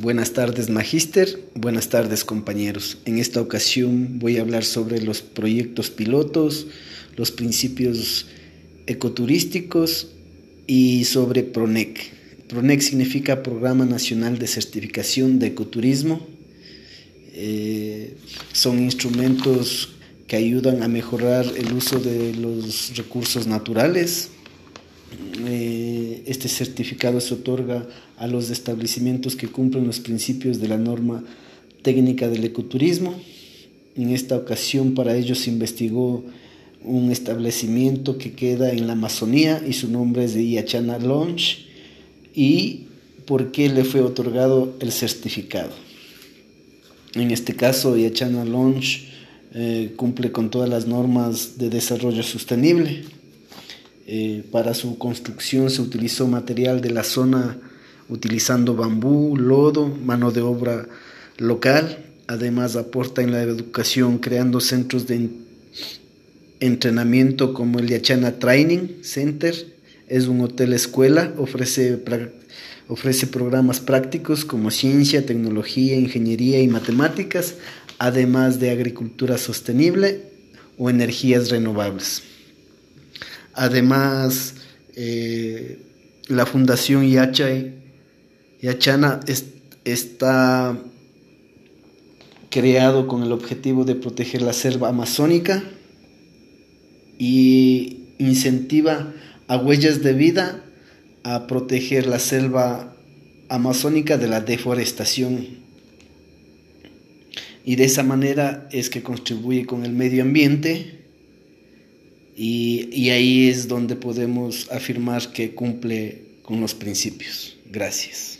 Buenas tardes, Magíster. Buenas tardes, compañeros. En esta ocasión voy a hablar sobre los proyectos pilotos, los principios ecoturísticos y sobre PRONEC. PRONEC significa Programa Nacional de Certificación de Ecoturismo. Eh, son instrumentos que ayudan a mejorar el uso de los recursos naturales, eh, este certificado se otorga a los establecimientos que cumplen los principios de la norma técnica del ecoturismo. En esta ocasión para ello se investigó un establecimiento que queda en la Amazonía y su nombre es de Iachana Lounge y por qué le fue otorgado el certificado. En este caso, Iachana Lounge eh, cumple con todas las normas de desarrollo sostenible eh, para su construcción se utilizó material de la zona utilizando bambú, lodo, mano de obra local. Además aporta en la educación creando centros de entrenamiento como el Yachana Training Center. Es un hotel escuela, ofrece, ofrece programas prácticos como ciencia, tecnología, ingeniería y matemáticas, además de agricultura sostenible o energías renovables. Además, eh, la Fundación Yachay, Yachana está creado con el objetivo de proteger la selva amazónica y incentiva a huellas de vida a proteger la selva amazónica de la deforestación. Y de esa manera es que contribuye con el medio ambiente y, y ahí es donde podemos afirmar que cumple con los principios. Gracias.